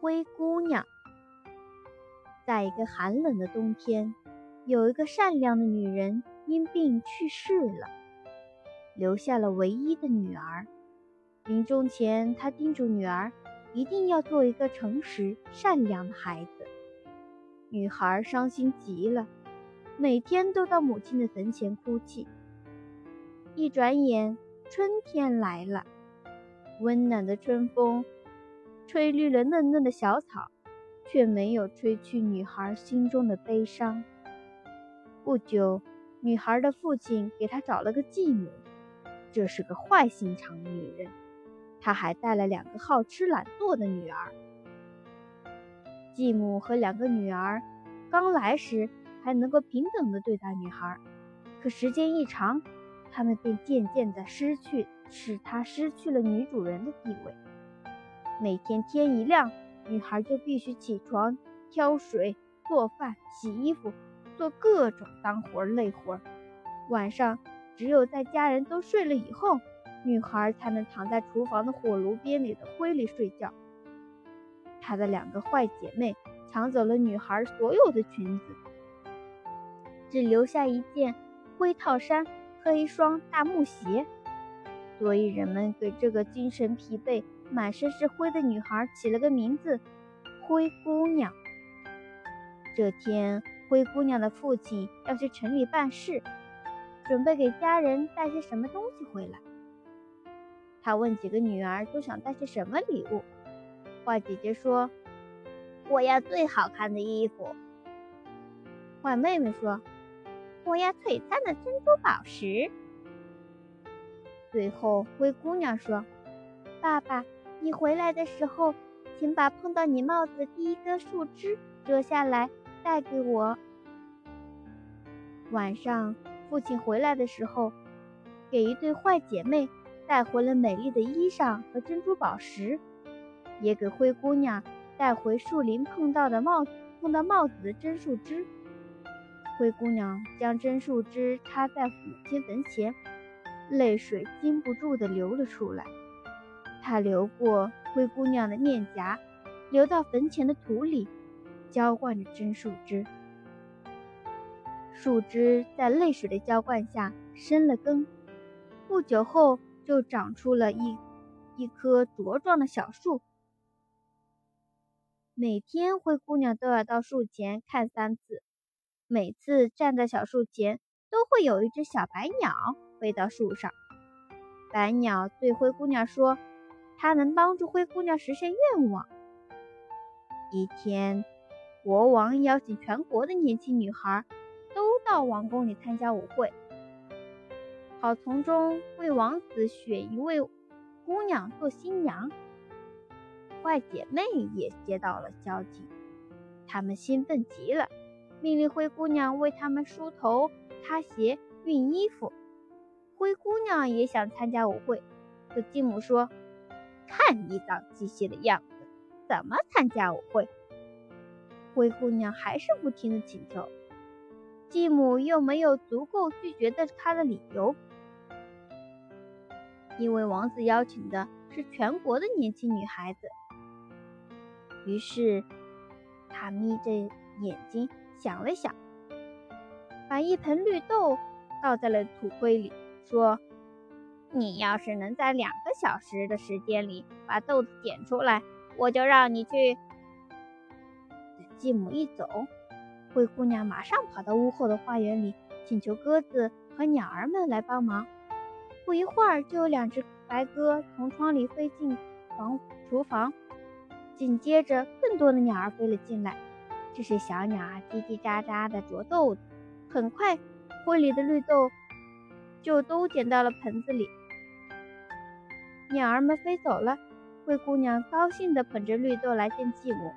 灰姑娘。在一个寒冷的冬天，有一个善良的女人因病去世了，留下了唯一的女儿。临终前，她叮嘱女儿一定要做一个诚实善良的孩子。女孩伤心极了，每天都到母亲的坟前哭泣。一转眼，春天来了，温暖的春风吹绿了嫩嫩的小草。却没有吹去女孩心中的悲伤。不久，女孩的父亲给她找了个继母，这是个坏心肠的女人。她还带了两个好吃懒做的女儿。继母和两个女儿刚来时还能够平等的对待女孩，可时间一长，她们便渐渐的失去，使她失去了女主人的地位。每天天一亮。女孩就必须起床、挑水、做饭、洗衣服，做各种脏活累活。晚上，只有在家人都睡了以后，女孩才能躺在厨房的火炉边里的灰里睡觉。她的两个坏姐妹抢走了女孩所有的裙子，只留下一件灰套衫和一双大木鞋，所以人们给这个精神疲惫。满身是灰的女孩起了个名字——灰姑娘。这天，灰姑娘的父亲要去城里办事，准备给家人带些什么东西回来。他问几个女儿都想带些什么礼物。坏姐姐说：“我要最好看的衣服。”坏妹妹说：“我要璀璨的珍珠宝石。”最后，灰姑娘说：“爸爸。”你回来的时候，请把碰到你帽子的第一根树枝折下来带给我。晚上，父亲回来的时候，给一对坏姐妹带回了美丽的衣裳和珍珠宝石，也给灰姑娘带回树林碰到的帽碰到帽子的真树枝。灰姑娘将真树枝插在母亲坟前，泪水禁不住地流了出来。它流过灰姑娘的面颊，流到坟前的土里，浇灌着真树枝。树枝在泪水的浇灌下生了根，不久后就长出了一一棵茁壮的小树。每天灰姑娘都要到树前看三次，每次站在小树前，都会有一只小白鸟飞到树上。白鸟对灰姑娘说。它能帮助灰姑娘实现愿望。一天，国王邀请全国的年轻女孩都到王宫里参加舞会，好从中为王子选一位姑娘做新娘。坏姐妹也接到了消息，她们兴奋极了，命令灰姑娘为她们梳头、擦鞋、熨衣服。灰姑娘也想参加舞会，可继母说。看你脏兮兮的样子，怎么参加舞会？灰姑娘还是不停的请求，继母又没有足够拒绝的她的理由，因为王子邀请的是全国的年轻女孩子。于是，她眯着眼睛想了想，把一盆绿豆倒在了土堆里，说。你要是能在两个小时的时间里把豆子捡出来，我就让你去。继母一走，灰姑娘马上跑到屋后的花园里，请求鸽子和鸟儿们来帮忙。不一会儿，就有两只白鸽从窗里飞进房厨房，紧接着更多的鸟儿飞了进来。这些小鸟儿叽叽喳喳地啄豆子，很快，灰里的绿豆就都捡到了盆子里。鸟儿们飞走了，灰姑娘高兴地捧着绿豆来见继母。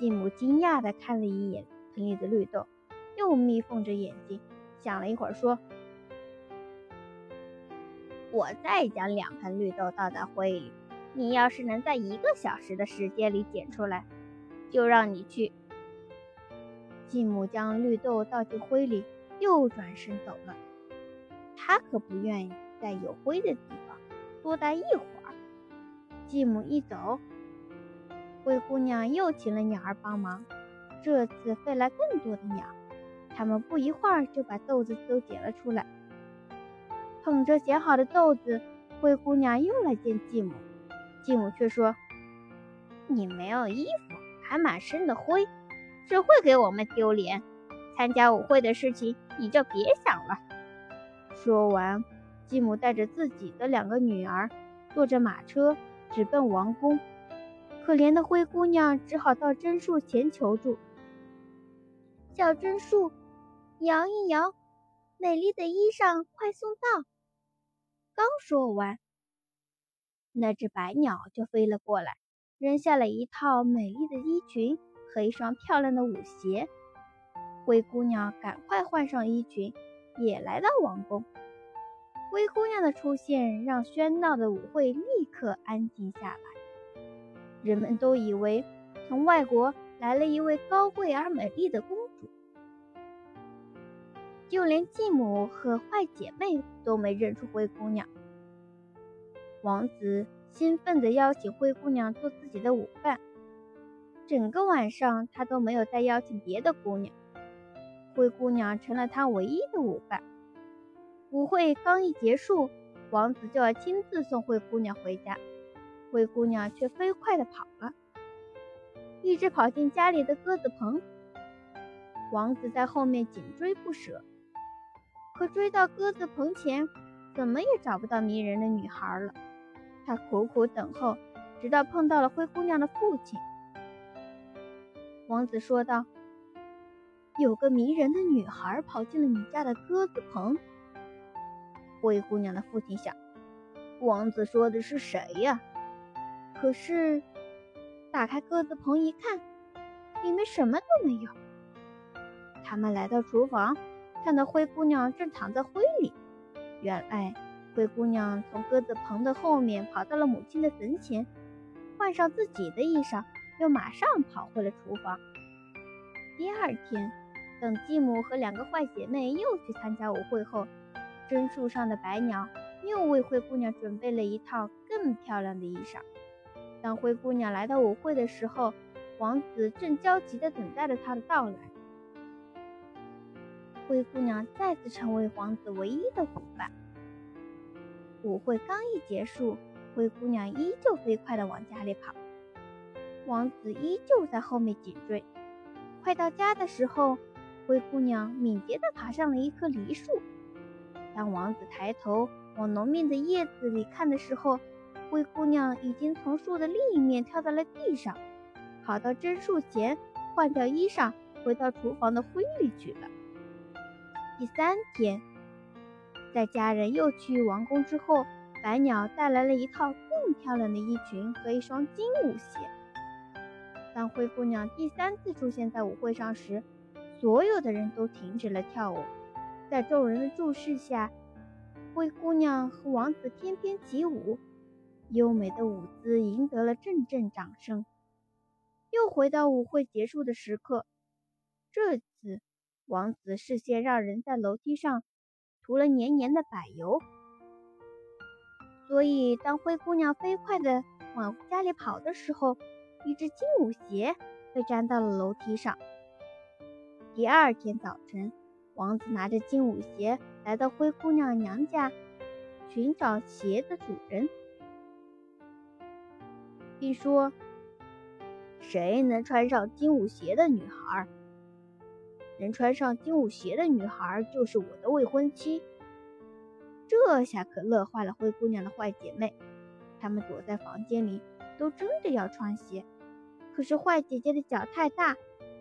继母惊讶地看了一眼盆里的绿豆，又眯缝着眼睛想了一会儿，说：“我再将两盆绿豆倒在灰里，你要是能在一个小时的时间里捡出来，就让你去。”继母将绿豆倒进灰里，又转身走了。她可不愿意在有灰的地方。多待一会儿，继母一走，灰姑娘又请了鸟儿帮忙，这次飞来更多的鸟，它们不一会儿就把豆子都捡了出来。捧着捡好的豆子，灰姑娘又来见继母，继母却说：“你没有衣服，还满身的灰，只会给我们丢脸。参加舞会的事情你就别想了。”说完，继母带着自己的两个女儿，坐着马车直奔王宫。可怜的灰姑娘只好到榛树前求助：“小榛树，摇一摇，美丽的衣裳快送到。”刚说完，那只白鸟就飞了过来，扔下了一套美丽的衣裙和一双漂亮的舞鞋。灰姑娘赶快换上衣裙。也来到王宫。灰姑娘的出现让喧闹的舞会立刻安静下来。人们都以为从外国来了一位高贵而美丽的公主，就连继母和坏姐妹都没认出灰姑娘。王子兴奋地邀请灰姑娘做自己的舞伴，整个晚上他都没有再邀请别的姑娘。灰姑娘成了他唯一的舞伴。舞会刚一结束，王子就要亲自送灰姑娘回家，灰姑娘却飞快地跑了，一直跑进家里的鸽子棚。王子在后面紧追不舍，可追到鸽子棚前，怎么也找不到迷人的女孩了。他苦苦等候，直到碰到了灰姑娘的父亲。王子说道。有个迷人的女孩跑进了你家的鸽子棚。灰姑娘的父亲想，王子说的是谁呀？可是打开鸽子棚一看，里面什么都没有。他们来到厨房，看到灰姑娘正躺在灰里。原来灰姑娘从鸽子棚的后面跑到了母亲的坟前，换上自己的衣裳，又马上跑回了厨房。第二天。等继母和两个坏姐妹又去参加舞会后，榛树上的白鸟又为灰姑娘准备了一套更漂亮的衣裳。当灰姑娘来到舞会的时候，王子正焦急地等待着她的到来。灰姑娘再次成为王子唯一的伙伴。舞会刚一结束，灰姑娘依旧飞快地往家里跑，王子依旧在后面紧追。快到家的时候，灰姑娘敏捷地爬上了一棵梨树。当王子抬头往浓密的叶子里看的时候，灰姑娘已经从树的另一面跳到了地上，跑到榛树前换掉衣裳，回到厨房的灰里去了。第三天，在家人又去王宫之后，白鸟带来了一套更漂亮的衣裙和一双金舞鞋。当灰姑娘第三次出现在舞会上时，所有的人都停止了跳舞，在众人的注视下，灰姑娘和王子翩翩起舞，优美的舞姿赢得了阵阵掌声。又回到舞会结束的时刻，这次王子事先让人在楼梯上涂了黏黏的柏油，所以当灰姑娘飞快地往家里跑的时候，一只金舞鞋被粘到了楼梯上。第二天早晨，王子拿着金舞鞋来到灰姑娘娘家，寻找鞋的主人，并说：“谁能穿上金舞鞋的女孩？能穿上金舞鞋的女孩就是我的未婚妻。”这下可乐坏了灰姑娘的坏姐妹，她们躲在房间里，都争着要穿鞋。可是坏姐姐的脚太大。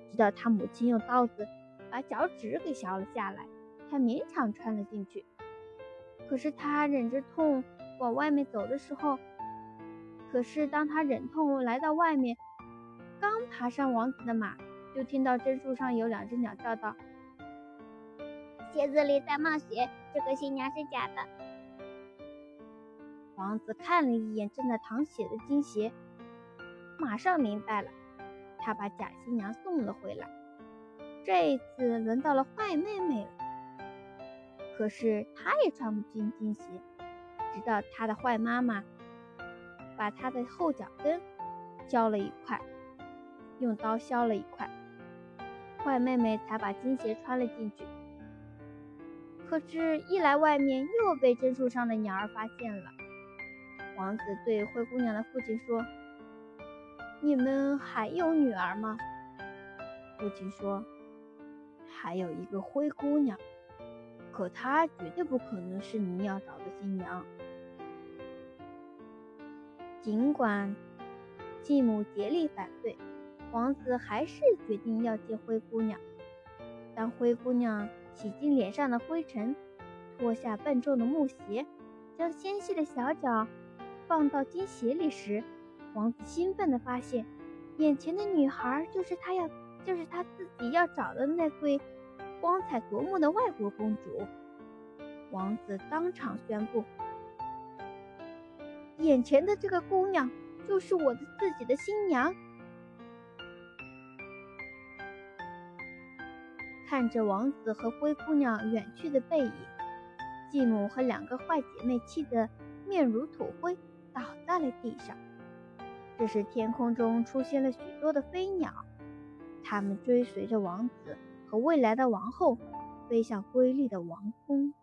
直到她母亲用刀子把脚趾给削了下来，才勉强穿了进去。可是他忍着痛往外面走的时候，可是当他忍痛来到外面，刚爬上王子的马，就听到榛树上有两只鸟叫道：“鞋子里在冒血，这个新娘是假的。”王子看了一眼正在淌血的金鞋，马上明白了。他把假新娘送了回来，这一次轮到了坏妹妹了。可是她也穿不进金鞋，直到她的坏妈妈把她的后脚跟削了一块。用刀削了一块。坏妹妹才把金鞋穿了进去。可是，一来外面又被榛树上的鸟儿发现了。王子对灰姑娘的父亲说：“你们还有女儿吗？”父亲说：“还有一个灰姑娘，可她绝对不可能是你要找的新娘。”尽管继母竭力反对，王子还是决定要接灰姑娘。当灰姑娘洗净脸上的灰尘，脱下笨重的木鞋，将纤细的小脚放到金鞋里时，王子兴奋地发现，眼前的女孩就是他要，就是他自己要找的那位光彩夺目的外国公主。王子当场宣布。眼前的这个姑娘就是我的自己的新娘。看着王子和灰姑娘远去的背影，继母和两个坏姐妹气得面如土灰，倒在了地上。这时，天空中出现了许多的飞鸟，他们追随着王子和未来的王后，飞向瑰丽的王宫。